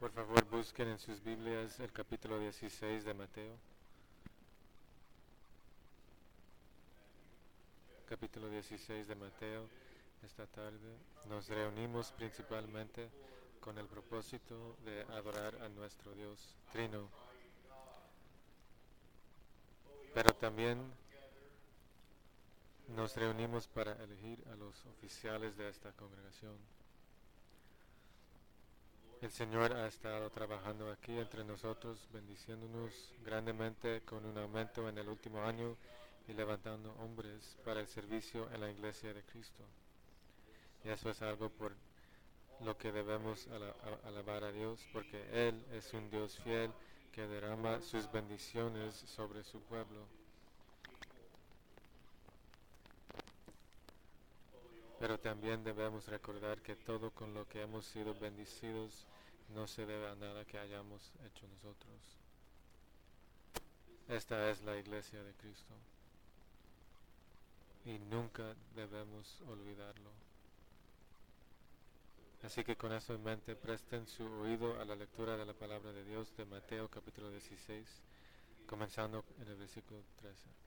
Por favor, busquen en sus Biblias el capítulo 16 de Mateo. Capítulo 16 de Mateo. Esta tarde nos reunimos principalmente con el propósito de adorar a nuestro Dios Trino. Pero también nos reunimos para elegir a los oficiales de esta congregación. El Señor ha estado trabajando aquí entre nosotros, bendiciéndonos grandemente con un aumento en el último año y levantando hombres para el servicio en la iglesia de Cristo. Y eso es algo por lo que debemos alabar a Dios, porque Él es un Dios fiel que derrama sus bendiciones sobre su pueblo. Pero también debemos recordar que todo con lo que hemos sido bendecidos no se debe a nada que hayamos hecho nosotros. Esta es la iglesia de Cristo. Y nunca debemos olvidarlo. Así que con eso en mente presten su oído a la lectura de la palabra de Dios de Mateo capítulo 16, comenzando en el versículo 13.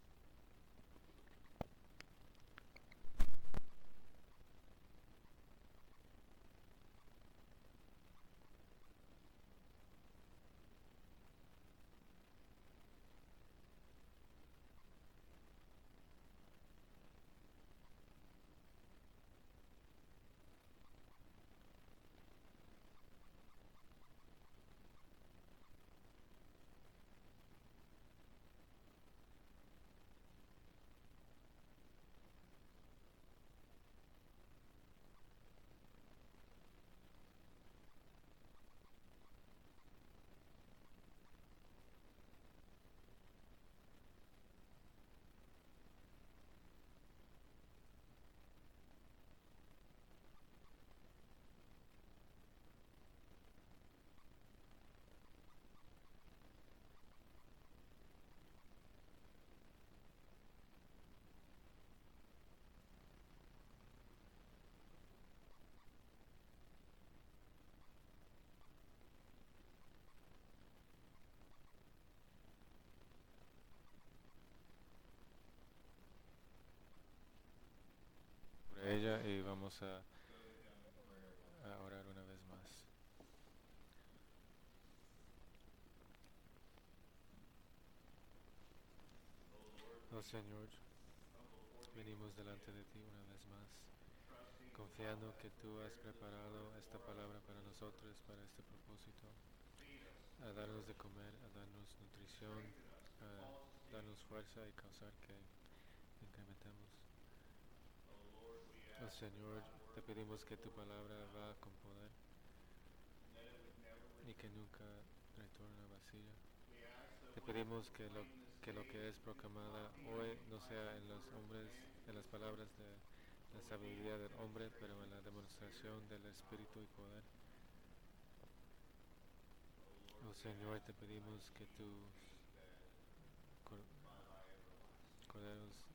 ella y a, orar una vez más. Oh Señor, venimos delante de ti una vez más, confiando que tú has preparado esta palabra para nosotros, para este propósito, a darnos de comer, a darnos nutrición, a darnos fuerza y causar que. Señor, te pedimos que tu palabra va con poder y que nunca retorna vacía. Te pedimos que lo, que es proclamada hoy no sea en los hombres, en las palabras de la sabiduría del hombre, pero en la demostración del Espíritu y poder. Oh Señor, te pedimos que tus corderos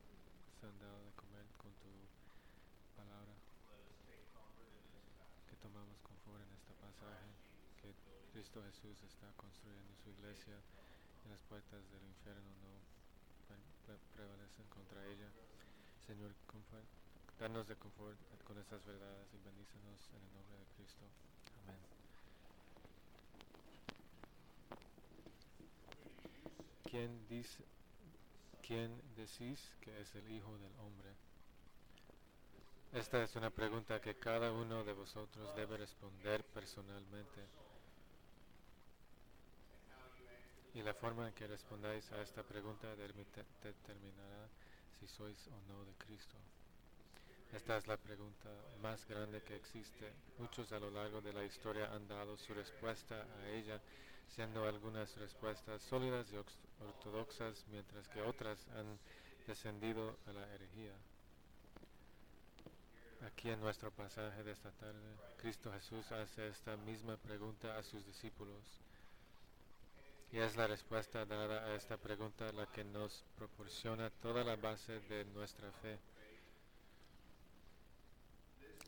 sean dados de comer con tu palabra que tomamos conforme en este pasaje, que Cristo Jesús está construyendo su iglesia y las puertas del infierno no pre prevalecen contra ella. Señor, danos de confort con estas verdades y bendícenos en el nombre de Cristo. Amén. ¿Quién, dice, ¿Quién decís que es el Hijo del Hombre? Esta es una pregunta que cada uno de vosotros debe responder personalmente. Y la forma en que respondáis a esta pregunta determinará si sois o no de Cristo. Esta es la pregunta más grande que existe. Muchos a lo largo de la historia han dado su respuesta a ella, siendo algunas respuestas sólidas y ortodoxas, mientras que otras han descendido a la herejía. Aquí en nuestro pasaje de esta tarde, Cristo Jesús hace esta misma pregunta a sus discípulos. Y es la respuesta dada a esta pregunta la que nos proporciona toda la base de nuestra fe.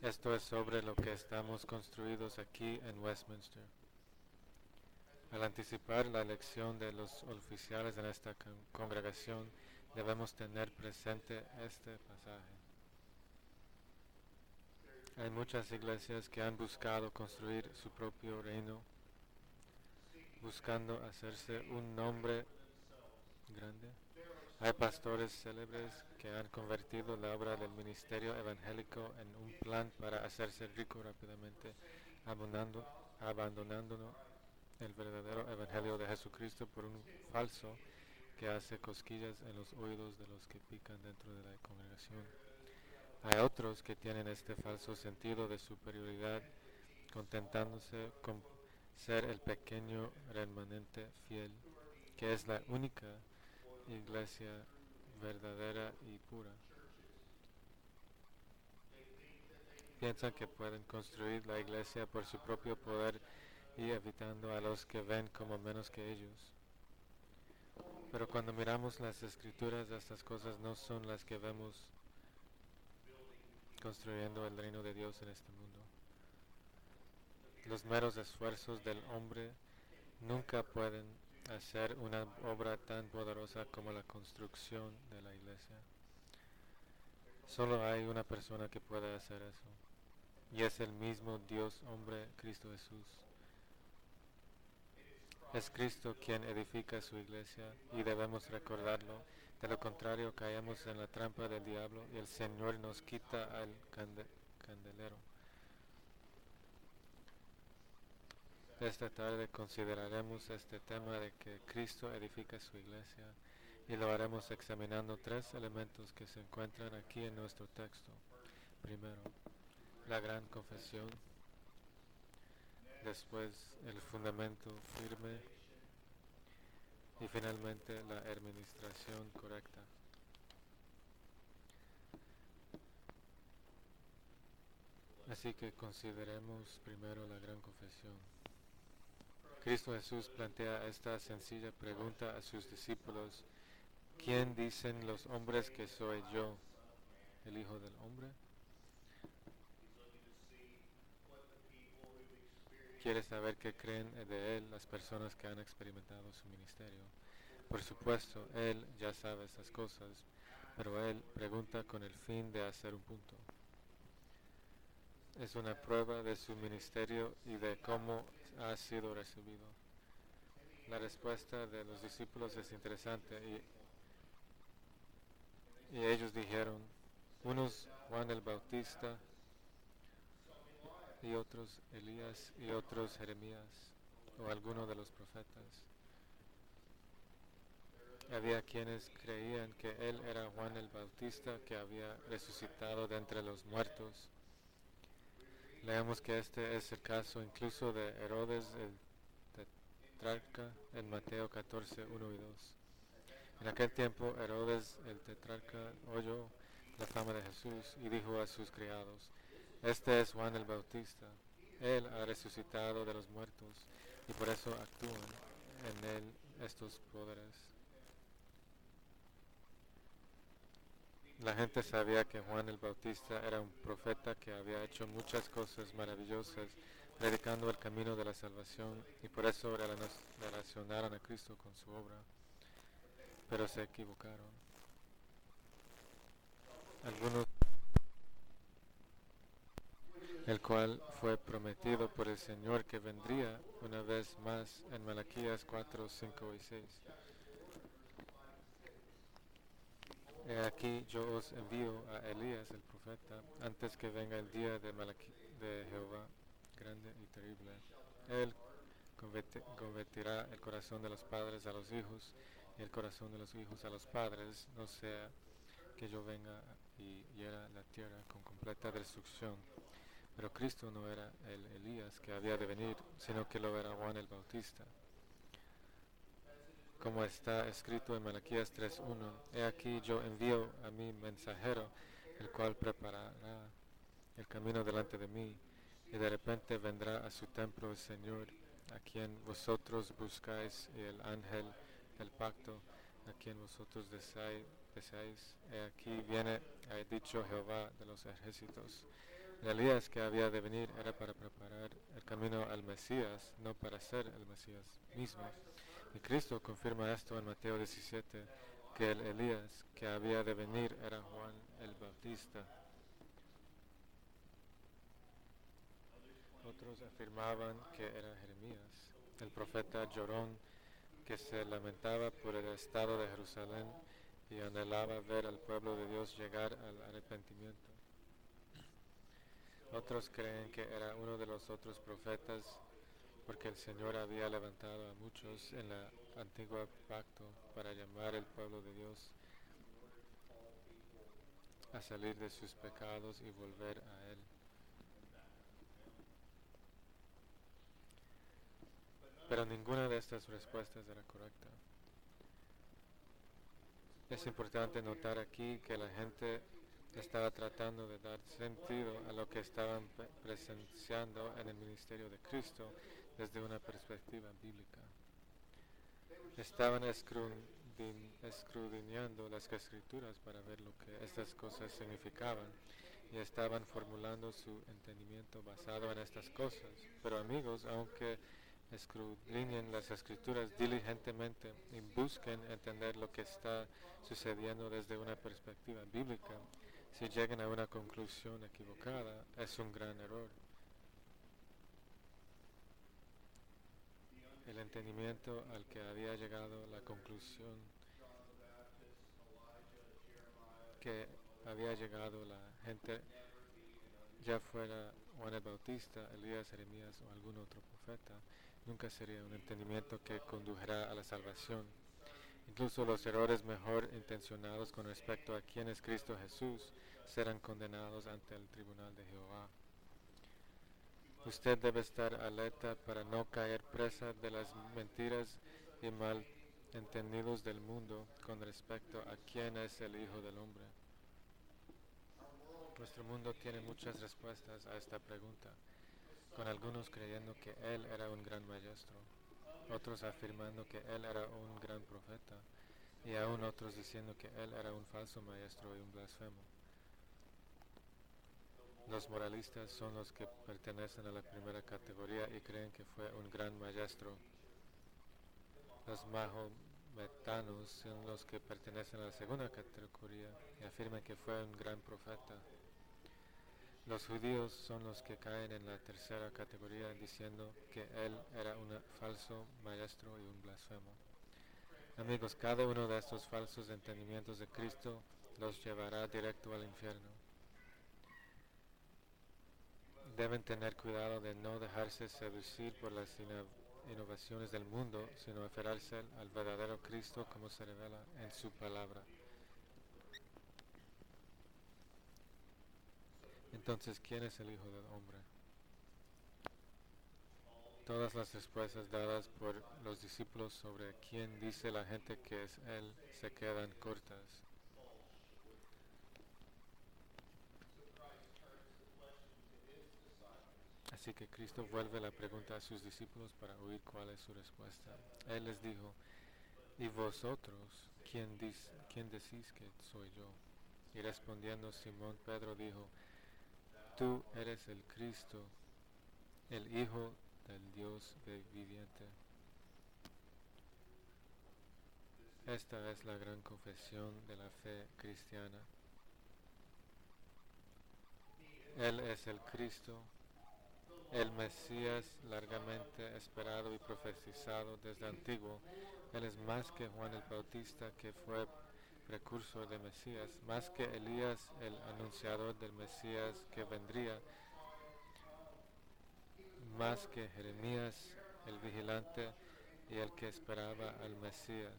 Esto es sobre lo que estamos construidos aquí en Westminster. Al anticipar la elección de los oficiales en esta congregación, debemos tener presente este pasaje. Hay muchas iglesias que han buscado construir su propio reino, buscando hacerse un nombre grande. Hay pastores célebres que han convertido la obra del ministerio evangélico en un plan para hacerse rico rápidamente, abandonando, abandonando el verdadero evangelio de Jesucristo por un falso que hace cosquillas en los oídos de los que pican dentro de la congregación. Hay otros que tienen este falso sentido de superioridad, contentándose con ser el pequeño remanente fiel, que es la única iglesia verdadera y pura. Piensan que pueden construir la iglesia por su propio poder y evitando a los que ven como menos que ellos. Pero cuando miramos las escrituras, estas cosas no son las que vemos construyendo el reino de Dios en este mundo. Los meros esfuerzos del hombre nunca pueden hacer una obra tan poderosa como la construcción de la iglesia. Solo hay una persona que puede hacer eso, y es el mismo Dios hombre, Cristo Jesús. Es Cristo quien edifica su iglesia y debemos recordarlo. De lo contrario, caemos en la trampa del diablo y el Señor nos quita al candelero. Esta tarde consideraremos este tema de que Cristo edifica su iglesia y lo haremos examinando tres elementos que se encuentran aquí en nuestro texto. Primero, la gran confesión después el fundamento firme y finalmente la administración correcta. Así que consideremos primero la gran confesión. Cristo Jesús plantea esta sencilla pregunta a sus discípulos. ¿Quién dicen los hombres que soy yo? ¿El Hijo del Hombre? Quiere saber qué creen de él las personas que han experimentado su ministerio. Por supuesto, él ya sabe esas cosas, pero él pregunta con el fin de hacer un punto. Es una prueba de su ministerio y de cómo ha sido recibido. La respuesta de los discípulos es interesante y, y ellos dijeron, unos Juan el Bautista, y otros Elías y otros Jeremías o alguno de los profetas. Había quienes creían que él era Juan el Bautista que había resucitado de entre los muertos. Leemos que este es el caso incluso de Herodes el tetrarca en Mateo 14, 1 y 2. En aquel tiempo Herodes el tetrarca oyó la fama de Jesús y dijo a sus criados, este es Juan el Bautista. Él ha resucitado de los muertos y por eso actúan en él estos poderes. La gente sabía que Juan el Bautista era un profeta que había hecho muchas cosas maravillosas predicando el camino de la salvación y por eso relacionaron a Cristo con su obra. Pero se equivocaron. Algunos el cual fue prometido por el Señor que vendría una vez más en Malaquías 4, 5 y 6. He aquí yo os envío a Elías el profeta antes que venga el día de, de Jehová grande y terrible. Él convertirá el corazón de los padres a los hijos y el corazón de los hijos a los padres, no sea que yo venga y hiera la tierra con completa destrucción. Pero Cristo no era el Elías que había de venir, sino que lo era Juan el Bautista. Como está escrito en Malaquías 3.1, He aquí yo envío a mi mensajero, el cual preparará el camino delante de mí, y de repente vendrá a su templo el Señor, a quien vosotros buscáis, y el ángel del pacto, a quien vosotros deseáis. He aquí viene, ha dicho Jehová de los ejércitos Elías que había de venir era para preparar el camino al Mesías, no para ser el Mesías mismo. Y Cristo confirma esto en Mateo 17, que el Elías que había de venir era Juan el Bautista. Otros afirmaban que era Jeremías, el profeta llorón que se lamentaba por el estado de Jerusalén y anhelaba ver al pueblo de Dios llegar al arrepentimiento. Otros creen que era uno de los otros profetas porque el Señor había levantado a muchos en la antigua pacto para llamar al pueblo de Dios a salir de sus pecados y volver a Él. Pero ninguna de estas respuestas era correcta. Es importante notar aquí que la gente estaba tratando de dar sentido a lo que estaban presenciando en el ministerio de Cristo desde una perspectiva bíblica. Estaban escudriñando las escrituras para ver lo que estas cosas significaban y estaban formulando su entendimiento basado en estas cosas. Pero amigos, aunque escudriñen las escrituras diligentemente y busquen entender lo que está sucediendo desde una perspectiva bíblica, si llegan a una conclusión equivocada, es un gran error. El entendimiento al que había llegado la conclusión que había llegado la gente, ya fuera Juan el Bautista, Elías, Jeremías o algún otro profeta, nunca sería un entendimiento que condujera a la salvación. Incluso los errores mejor intencionados con respecto a quién es Cristo Jesús serán condenados ante el tribunal de Jehová. Usted debe estar alerta para no caer presa de las mentiras y malentendidos del mundo con respecto a quién es el Hijo del Hombre. Nuestro mundo tiene muchas respuestas a esta pregunta, con algunos creyendo que Él era un gran maestro, otros afirmando que Él era un gran profeta, y aún otros diciendo que Él era un falso maestro y un blasfemo. Los moralistas son los que pertenecen a la primera categoría y creen que fue un gran maestro. Los mahometanos son los que pertenecen a la segunda categoría y afirman que fue un gran profeta. Los judíos son los que caen en la tercera categoría diciendo que él era un falso maestro y un blasfemo. Amigos, cada uno de estos falsos entendimientos de Cristo los llevará directo al infierno. Deben tener cuidado de no dejarse seducir por las innovaciones del mundo, sino aferrarse al verdadero Cristo como se revela en su palabra. Entonces, ¿quién es el Hijo del Hombre? Todas las respuestas dadas por los discípulos sobre quién dice la gente que es Él se quedan cortas. Así que Cristo vuelve la pregunta a sus discípulos para oír cuál es su respuesta. Él les dijo, ¿y vosotros quién, quién decís que soy yo? Y respondiendo Simón Pedro dijo, tú eres el Cristo, el Hijo del Dios viviente. Esta es la gran confesión de la fe cristiana. Él es el Cristo, el Mesías largamente esperado y profetizado desde antiguo. Él es más que Juan el Bautista que fue precursor de Mesías, más que Elías, el anunciador del Mesías que vendría, más que Jeremías, el vigilante y el que esperaba al Mesías.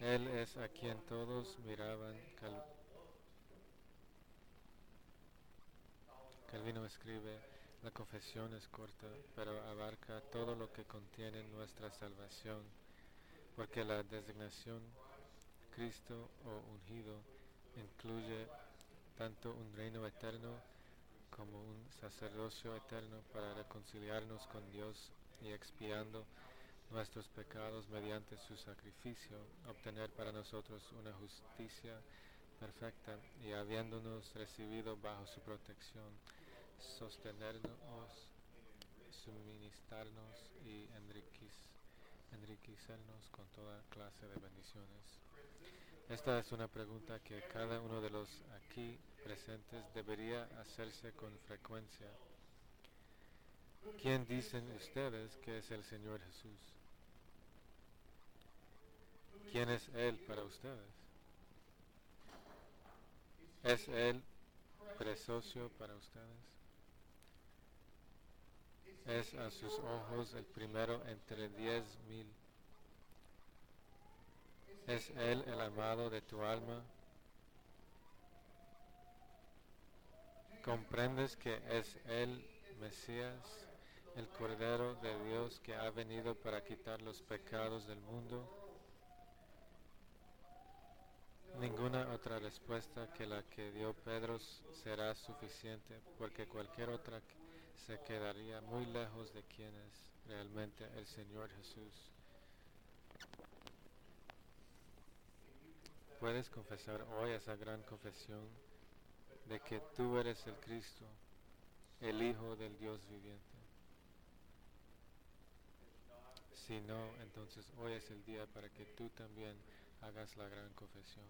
Él es a quien todos miraban. Calvino escribe, la confesión es corta, pero abarca todo lo que contiene nuestra salvación, porque la designación Cristo o ungido incluye tanto un reino eterno como un sacerdocio eterno para reconciliarnos con Dios y expiando nuestros pecados mediante su sacrificio, obtener para nosotros una justicia perfecta y habiéndonos recibido bajo su protección, sostenernos, suministrarnos y enriquecernos con toda clase de bendiciones. Esta es una pregunta que cada uno de los aquí presentes debería hacerse con frecuencia. ¿Quién dicen ustedes que es el Señor Jesús? ¿Quién es Él para ustedes? ¿Es Él precioso para ustedes? Es a sus ojos el primero entre diez mil. ¿Es Él el amado de tu alma? ¿Comprendes que es Él Mesías, el Cordero de Dios que ha venido para quitar los pecados del mundo? Ninguna otra respuesta que la que dio Pedro será suficiente, porque cualquier otra se quedaría muy lejos de quien es realmente el Señor Jesús. Puedes confesar hoy esa gran confesión de que tú eres el Cristo, el Hijo del Dios viviente. Si no, entonces hoy es el día para que tú también hagas la gran confesión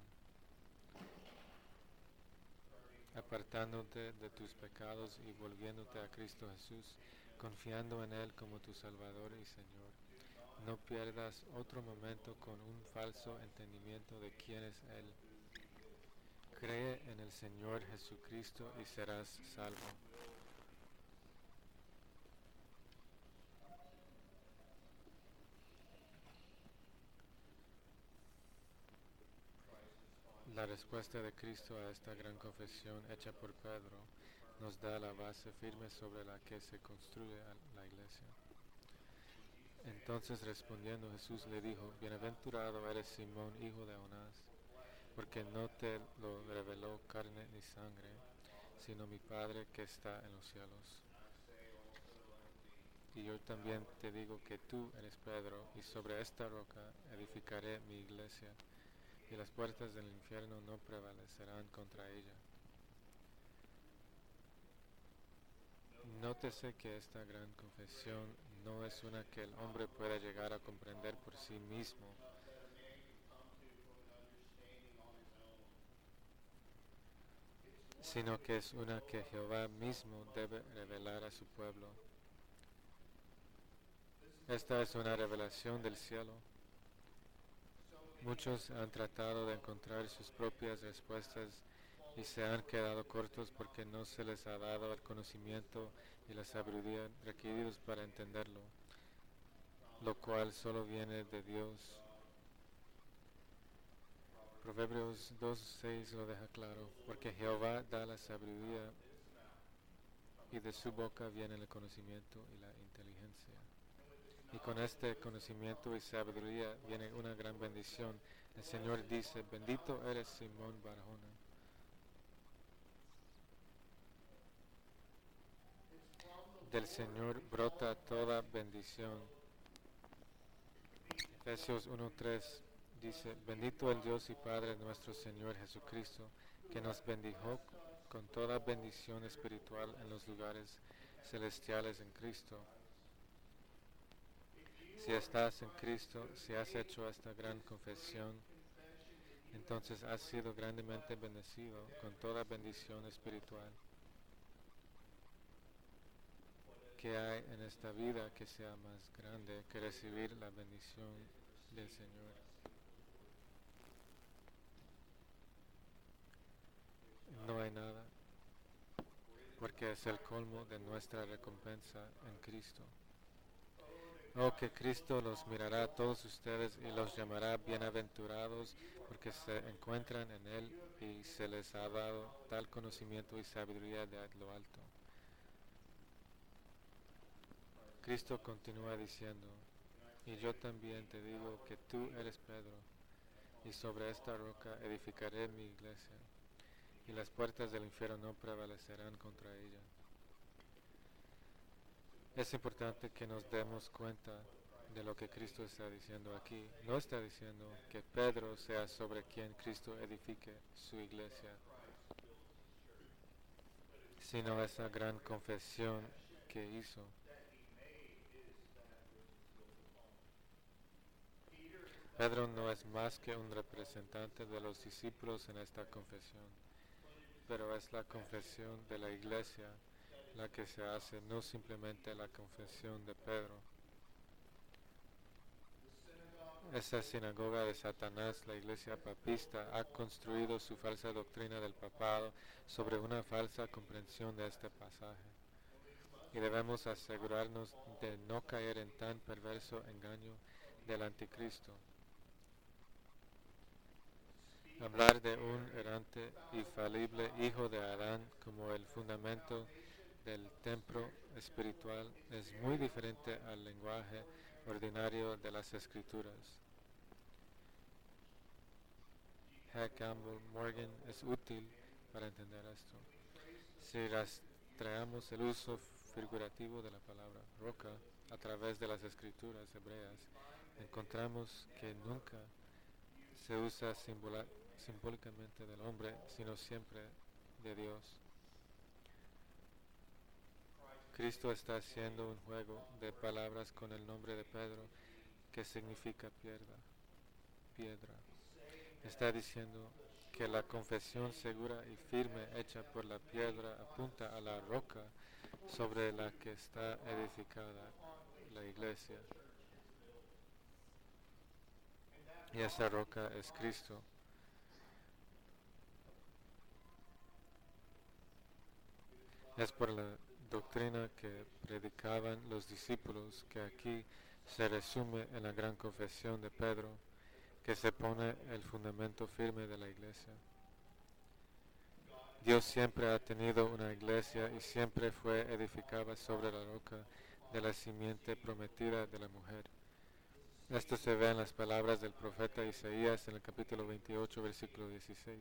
apartándote de tus pecados y volviéndote a Cristo Jesús, confiando en Él como tu Salvador y Señor. No pierdas otro momento con un falso entendimiento de quién es Él. Cree en el Señor Jesucristo y serás salvo. La respuesta de Cristo a esta gran confesión hecha por Pedro nos da la base firme sobre la que se construye la iglesia. Entonces respondiendo Jesús le dijo, Bienaventurado eres Simón, hijo de Onás, porque no te lo reveló carne ni sangre, sino mi Padre que está en los cielos. Y yo también te digo que tú eres Pedro, y sobre esta roca edificaré mi iglesia y las puertas del infierno no prevalecerán contra ella. Nótese que esta gran confesión no es una que el hombre pueda llegar a comprender por sí mismo, sino que es una que Jehová mismo debe revelar a su pueblo. Esta es una revelación del cielo Muchos han tratado de encontrar sus propias respuestas y se han quedado cortos porque no se les ha dado el conocimiento y la sabiduría requeridos para entenderlo, lo cual solo viene de Dios. Proverbios 2.6 lo deja claro, porque Jehová da la sabiduría y de su boca viene el conocimiento y la inteligencia. Y con este conocimiento y sabiduría viene una gran bendición. El Señor dice, bendito eres Simón Barjona. Del Señor brota toda bendición. Efesios 1.3 dice, bendito el Dios y Padre nuestro Señor Jesucristo, que nos bendijo con toda bendición espiritual en los lugares celestiales en Cristo si estás en Cristo, si has hecho esta gran confesión, entonces has sido grandemente bendecido con toda bendición espiritual que hay en esta vida que sea más grande que recibir la bendición del Señor. No hay nada, porque es el colmo de nuestra recompensa en Cristo. Oh, que Cristo los mirará a todos ustedes y los llamará bienaventurados porque se encuentran en Él y se les ha dado tal conocimiento y sabiduría de lo alto. Cristo continúa diciendo, y yo también te digo que tú eres Pedro, y sobre esta roca edificaré mi iglesia, y las puertas del infierno no prevalecerán contra ella. Es importante que nos demos cuenta de lo que Cristo está diciendo aquí. No está diciendo que Pedro sea sobre quien Cristo edifique su iglesia, sino esa gran confesión que hizo. Pedro no es más que un representante de los discípulos en esta confesión, pero es la confesión de la iglesia la que se hace, no simplemente la confesión de Pedro. Esa sinagoga de Satanás, la iglesia papista, ha construido su falsa doctrina del papado sobre una falsa comprensión de este pasaje. Y debemos asegurarnos de no caer en tan perverso engaño del anticristo. Hablar de un errante y falible hijo de Adán como el fundamento del templo espiritual es muy diferente al lenguaje ordinario de las escrituras. H. Campbell Morgan es útil para entender esto. Si rastreamos el uso figurativo de la palabra roca a través de las escrituras hebreas, encontramos que nunca se usa simbólicamente del hombre, sino siempre de Dios. Cristo está haciendo un juego de palabras con el nombre de Pedro que significa piedra. piedra. Está diciendo que la confesión segura y firme hecha por la piedra apunta a la roca sobre la que está edificada la iglesia. Y esa roca es Cristo. Es por la doctrina que predicaban los discípulos que aquí se resume en la gran confesión de Pedro, que se pone el fundamento firme de la iglesia. Dios siempre ha tenido una iglesia y siempre fue edificada sobre la roca de la simiente prometida de la mujer. Esto se ve en las palabras del profeta Isaías en el capítulo 28, versículo 16.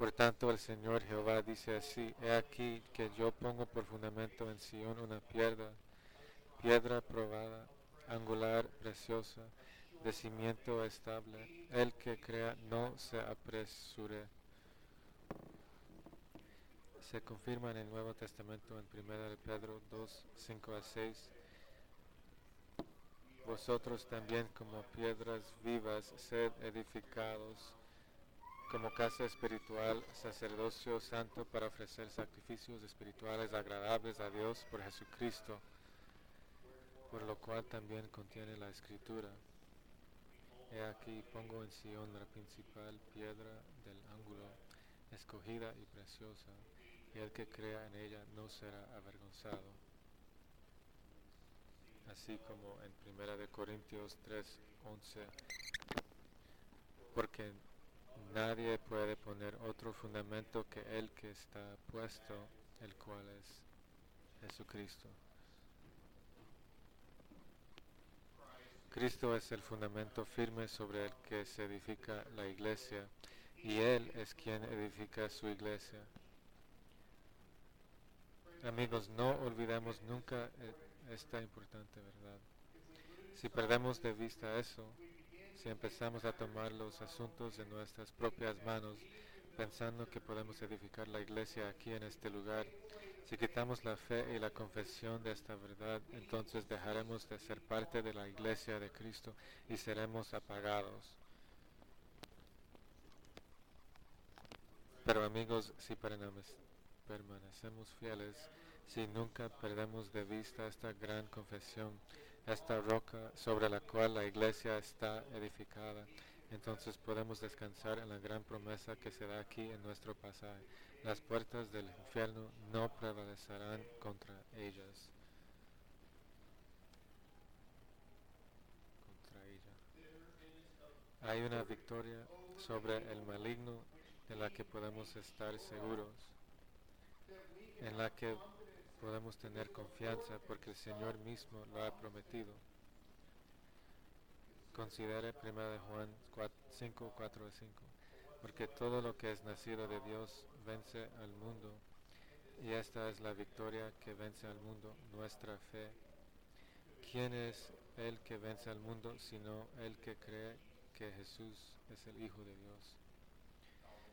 Por tanto, el Señor Jehová dice así, he aquí que yo pongo por fundamento en Sion una piedra, piedra probada, angular, preciosa, de cimiento estable. El que crea no se apresure. Se confirma en el Nuevo Testamento en 1 Pedro 2, 5 a 6. Vosotros también como piedras vivas sed edificados como casa espiritual, sacerdocio santo para ofrecer sacrificios espirituales agradables a Dios por Jesucristo, por lo cual también contiene la escritura. He aquí pongo en Sion la principal piedra del ángulo, escogida y preciosa, y el que crea en ella no será avergonzado. Así como en 1 Corintios 3, 11, porque Nadie puede poner otro fundamento que el que está puesto, el cual es Jesucristo. Cristo es el fundamento firme sobre el que se edifica la iglesia y Él es quien edifica su iglesia. Amigos, no olvidemos nunca eh, esta importante verdad. Si perdemos de vista eso, si empezamos a tomar los asuntos en nuestras propias manos, pensando que podemos edificar la iglesia aquí en este lugar, si quitamos la fe y la confesión de esta verdad, entonces dejaremos de ser parte de la iglesia de Cristo y seremos apagados. Pero amigos, si permanecemos fieles, si nunca perdemos de vista esta gran confesión, esta roca sobre la cual la iglesia está edificada. Entonces podemos descansar en la gran promesa que se da aquí en nuestro pasaje. Las puertas del infierno no prevalecerán contra ellas. Hay una victoria sobre el maligno de la que podemos estar seguros, en la que podemos tener confianza porque el Señor mismo lo ha prometido. Considere 1 Juan 5, 4 y 5. Porque todo lo que es nacido de Dios vence al mundo. Y esta es la victoria que vence al mundo, nuestra fe. ¿quién es el que vence al mundo sino el que cree que Jesús es el Hijo de Dios?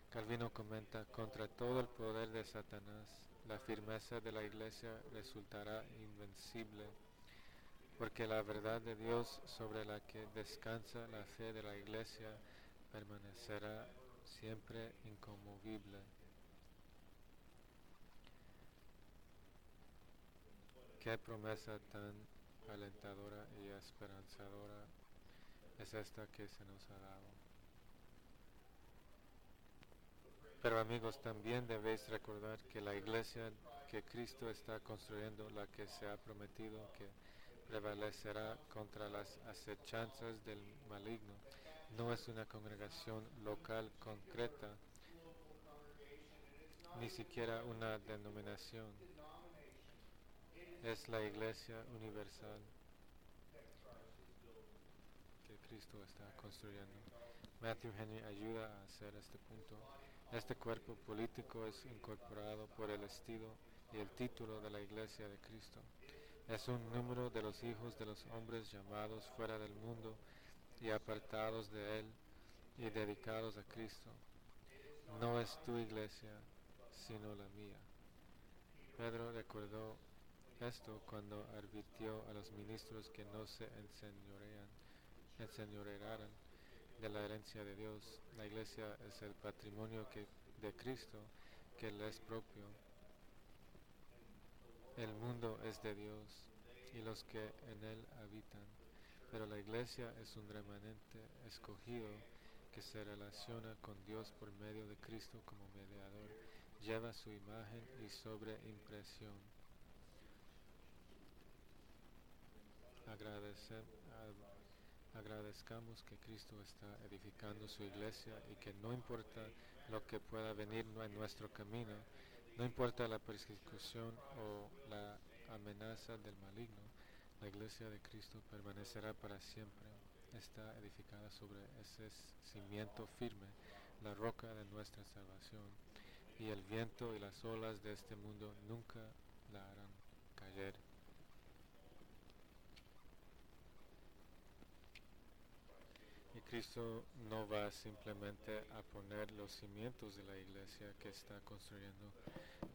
Calvino comenta, contra todo el poder de Satanás, la firmeza de la iglesia resultará invencible, porque la verdad de Dios sobre la que descansa la fe de la iglesia permanecerá siempre inconmovible. Qué promesa tan alentadora y esperanzadora es esta que se nos ha dado. Pero amigos, también debéis recordar que la iglesia que Cristo está construyendo, la que se ha prometido que prevalecerá contra las acechanzas del maligno, no es una congregación local concreta, ni siquiera una denominación. Es la iglesia universal que Cristo está construyendo. Matthew Henry ayuda a hacer este punto. Este cuerpo político es incorporado por el estilo y el título de la iglesia de Cristo. Es un número de los hijos de los hombres llamados fuera del mundo y apartados de Él y dedicados a Cristo. No es tu iglesia, sino la mía. Pedro recordó esto cuando advirtió a los ministros que no se enseñorearan de la herencia de Dios. La iglesia es el patrimonio que, de Cristo que le es propio. El mundo es de Dios y los que en él habitan pero la iglesia es un remanente escogido que se relaciona con Dios por medio de Cristo como mediador, lleva su imagen y sobreimpresión. Agradece, agradezcamos que Cristo está edificando su iglesia y que no importa lo que pueda venir en nuestro camino, no importa la persecución o la amenaza del maligno, la iglesia de Cristo permanecerá para siempre. Está edificada sobre ese cimiento firme, la roca de nuestra salvación, y el viento y las olas de este mundo nunca la harán caer. Y Cristo no va simplemente a poner los cimientos de la iglesia que está construyendo,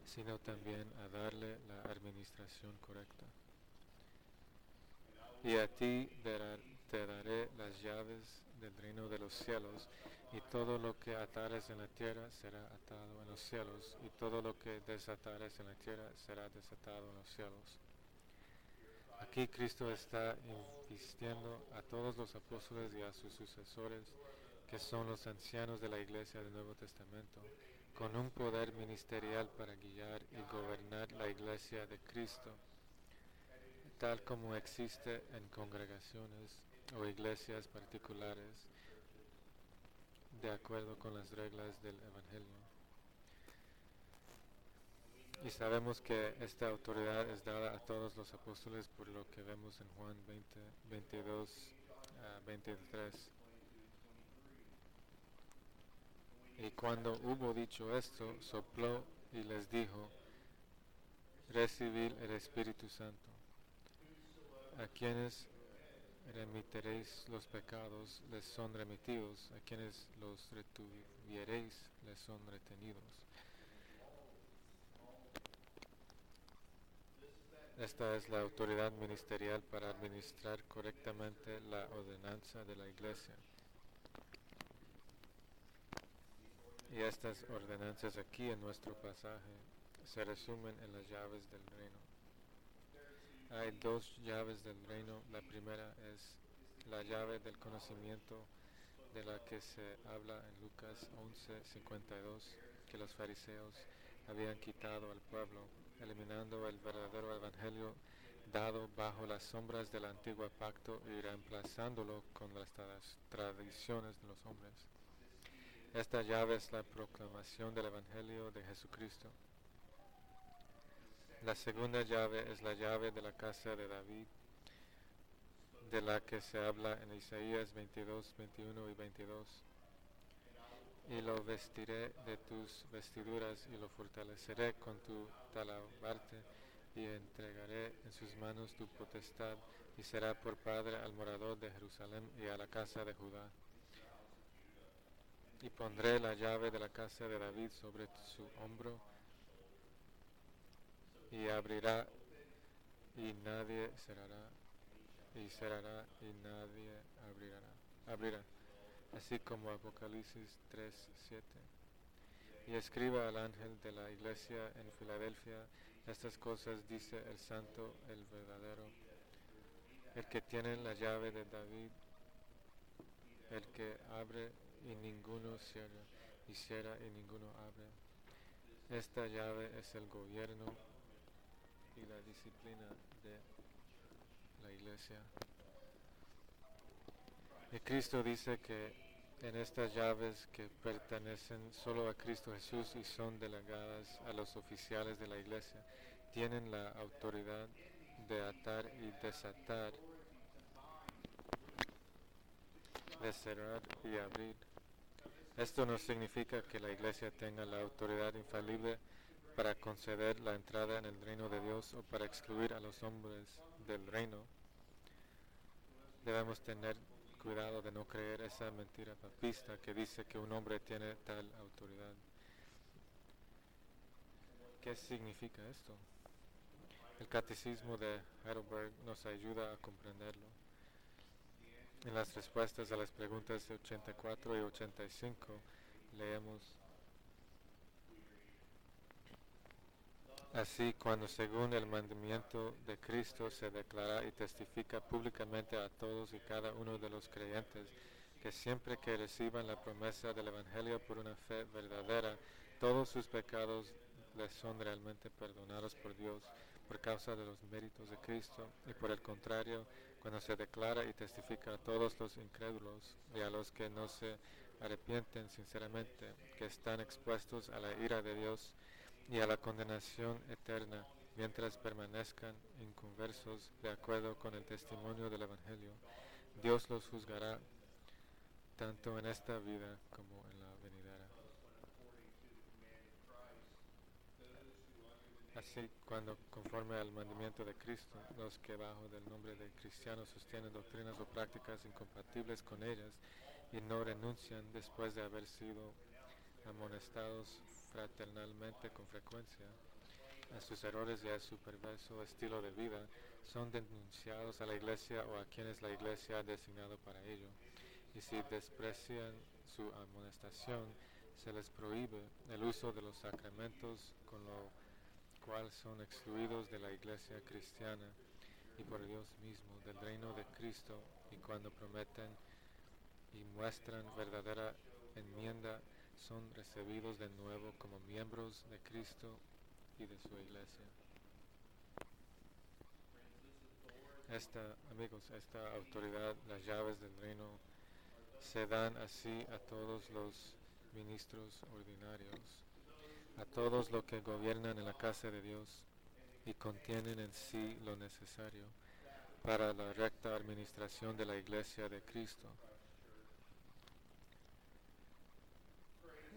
sino también a darle la administración correcta y a ti te daré las llaves del reino de los cielos, y todo lo que atares en la tierra será atado en los cielos, y todo lo que desatares en la tierra será desatado en los cielos. Aquí Cristo está invistiendo a todos los apóstoles y a sus sucesores, que son los ancianos de la iglesia del Nuevo Testamento, con un poder ministerial para guiar y gobernar la iglesia de Cristo tal como existe en congregaciones o iglesias particulares de acuerdo con las reglas del Evangelio. Y sabemos que esta autoridad es dada a todos los apóstoles por lo que vemos en Juan 20, 22 a 23. Y cuando hubo dicho esto, sopló y les dijo, recibir el Espíritu Santo a quienes remitiréis los pecados les son remitidos, a quienes los retuviereis les son retenidos. Esta es la autoridad ministerial para administrar correctamente la ordenanza de la iglesia. Y estas ordenanzas aquí en nuestro pasaje se resumen en las llaves del reino. Hay dos llaves del reino. La primera es la llave del conocimiento de la que se habla en Lucas 11:52, que los fariseos habían quitado al pueblo, eliminando el verdadero evangelio dado bajo las sombras del antiguo pacto y reemplazándolo con las tradiciones de los hombres. Esta llave es la proclamación del evangelio de Jesucristo. La segunda llave es la llave de la casa de David, de la que se habla en Isaías 22, 21 y 22. Y lo vestiré de tus vestiduras y lo fortaleceré con tu talabarte y entregaré en sus manos tu potestad y será por padre al morador de Jerusalén y a la casa de Judá. Y pondré la llave de la casa de David sobre su hombro y abrirá y nadie cerrará y cerrará y nadie abrirá. abrirá. Así como Apocalipsis 3, 7. Y escriba al ángel de la iglesia en Filadelfia, estas cosas dice el santo, el verdadero, el que tiene la llave de David, el que abre y ninguno cierra, y cierra y ninguno abre. Esta llave es el gobierno y la disciplina de la iglesia. Y Cristo dice que en estas llaves que pertenecen solo a Cristo Jesús y son delegadas a los oficiales de la iglesia, tienen la autoridad de atar y desatar, de cerrar y abrir. Esto no significa que la iglesia tenga la autoridad infalible para conceder la entrada en el reino de Dios o para excluir a los hombres del reino. Debemos tener cuidado de no creer esa mentira papista que dice que un hombre tiene tal autoridad. ¿Qué significa esto? El catecismo de Heidelberg nos ayuda a comprenderlo. En las respuestas a las preguntas 84 y 85 leemos Así, cuando según el mandamiento de Cristo se declara y testifica públicamente a todos y cada uno de los creyentes que siempre que reciban la promesa del Evangelio por una fe verdadera, todos sus pecados les son realmente perdonados por Dios por causa de los méritos de Cristo, y por el contrario, cuando se declara y testifica a todos los incrédulos y a los que no se arrepienten sinceramente, que están expuestos a la ira de Dios, y a la condenación eterna mientras permanezcan inconversos de acuerdo con el testimonio del Evangelio. Dios los juzgará tanto en esta vida como en la venidera. Así, cuando conforme al mandamiento de Cristo, los que bajo del nombre de cristianos sostienen doctrinas o prácticas incompatibles con ellas y no renuncian después de haber sido amonestados fraternalmente con frecuencia a sus errores y a su perverso estilo de vida, son denunciados a la iglesia o a quienes la iglesia ha designado para ello. Y si desprecian su amonestación, se les prohíbe el uso de los sacramentos, con lo cual son excluidos de la iglesia cristiana y por Dios mismo, del reino de Cristo, y cuando prometen y muestran verdadera enmienda son recibidos de nuevo como miembros de Cristo y de su iglesia. Esta, amigos, esta autoridad, las llaves del reino, se dan así a todos los ministros ordinarios, a todos los que gobiernan en la casa de Dios y contienen en sí lo necesario para la recta administración de la iglesia de Cristo.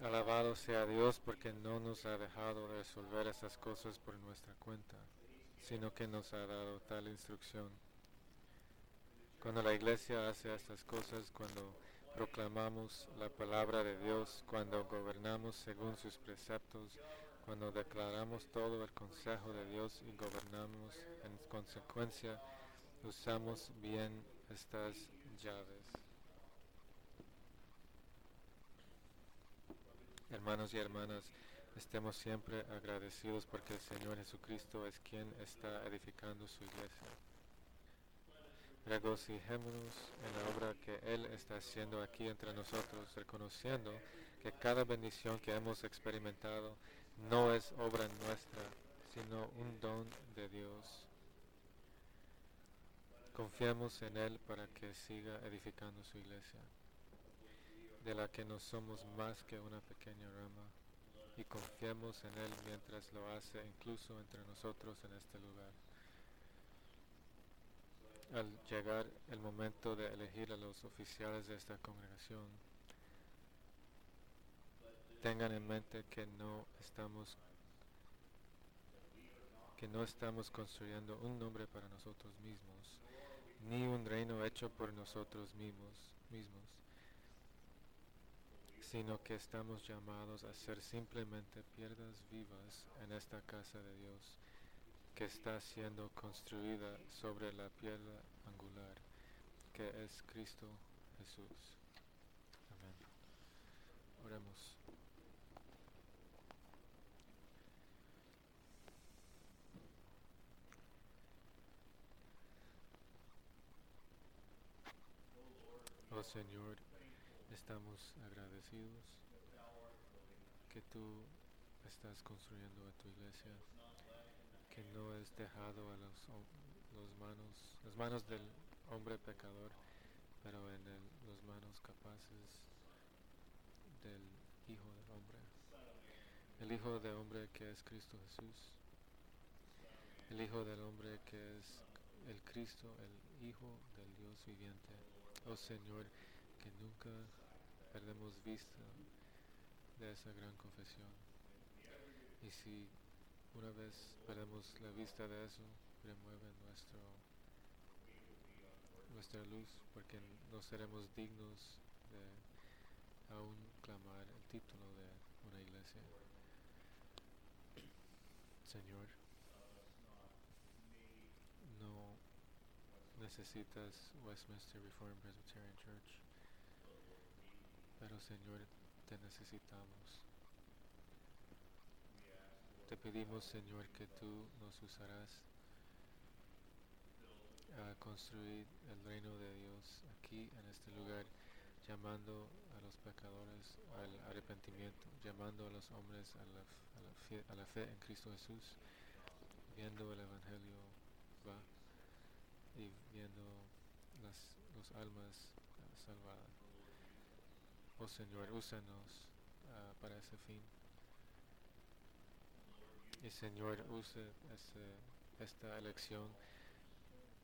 Alabado sea Dios porque no nos ha dejado resolver esas cosas por nuestra cuenta, sino que nos ha dado tal instrucción. Cuando la iglesia hace estas cosas, cuando proclamamos la palabra de Dios, cuando gobernamos según sus preceptos, cuando declaramos todo el consejo de Dios y gobernamos en consecuencia, usamos bien estas llaves. Hermanos y hermanas, estemos siempre agradecidos porque el Señor Jesucristo es quien está edificando su iglesia. Regocijémonos en la obra que Él está haciendo aquí entre nosotros, reconociendo que cada bendición que hemos experimentado no es obra nuestra, sino un don de Dios. Confiamos en Él para que siga edificando su iglesia de la que no somos más que una pequeña rama, y confiemos en Él mientras lo hace incluso entre nosotros en este lugar. Al llegar el momento de elegir a los oficiales de esta congregación, tengan en mente que no estamos que no estamos construyendo un nombre para nosotros mismos, hecho por nosotros mismos, mismos, sino que estamos llamados a ser simplemente piedras vivas en esta casa de Dios que está siendo construida sobre la piedra angular, que es Cristo Jesús. Amén. Oremos. Oh Señor, estamos agradecidos que tú estás construyendo a tu iglesia, que no has dejado a los manos, las manos del hombre pecador, pero en las manos capaces del Hijo del Hombre, el Hijo del Hombre que es Cristo Jesús, el Hijo del Hombre que es el Cristo, el Hijo del Dios viviente. Oh Señor, que nunca perdemos vista de esa gran confesión. Y si una vez perdemos la vista de eso, remueve nuestro, nuestra luz, porque no seremos dignos de aún clamar el título de una iglesia. Señor, necesitas Westminster Reformed Presbyterian Church, pero Señor, te necesitamos. Te pedimos, Señor, que tú nos usarás a construir el reino de Dios aquí en este lugar, llamando a los pecadores al arrepentimiento, llamando a los hombres a la, fe, fe en Cristo Jesús, viendo el Evangelio va y viendo las los almas uh, salvadas. Oh Señor, úsanos uh, para ese fin. Y Señor, use ese, esta elección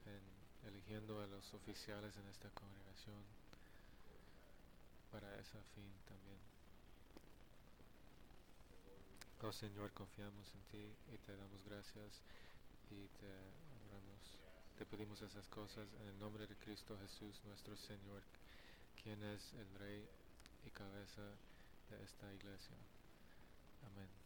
en eligiendo a los oficiales en esta congregación para ese fin también. Oh Señor, confiamos en ti y te damos gracias y te te pedimos esas cosas en el nombre de Cristo Jesús, nuestro Señor, quien es el Rey y cabeza de esta iglesia. Amén.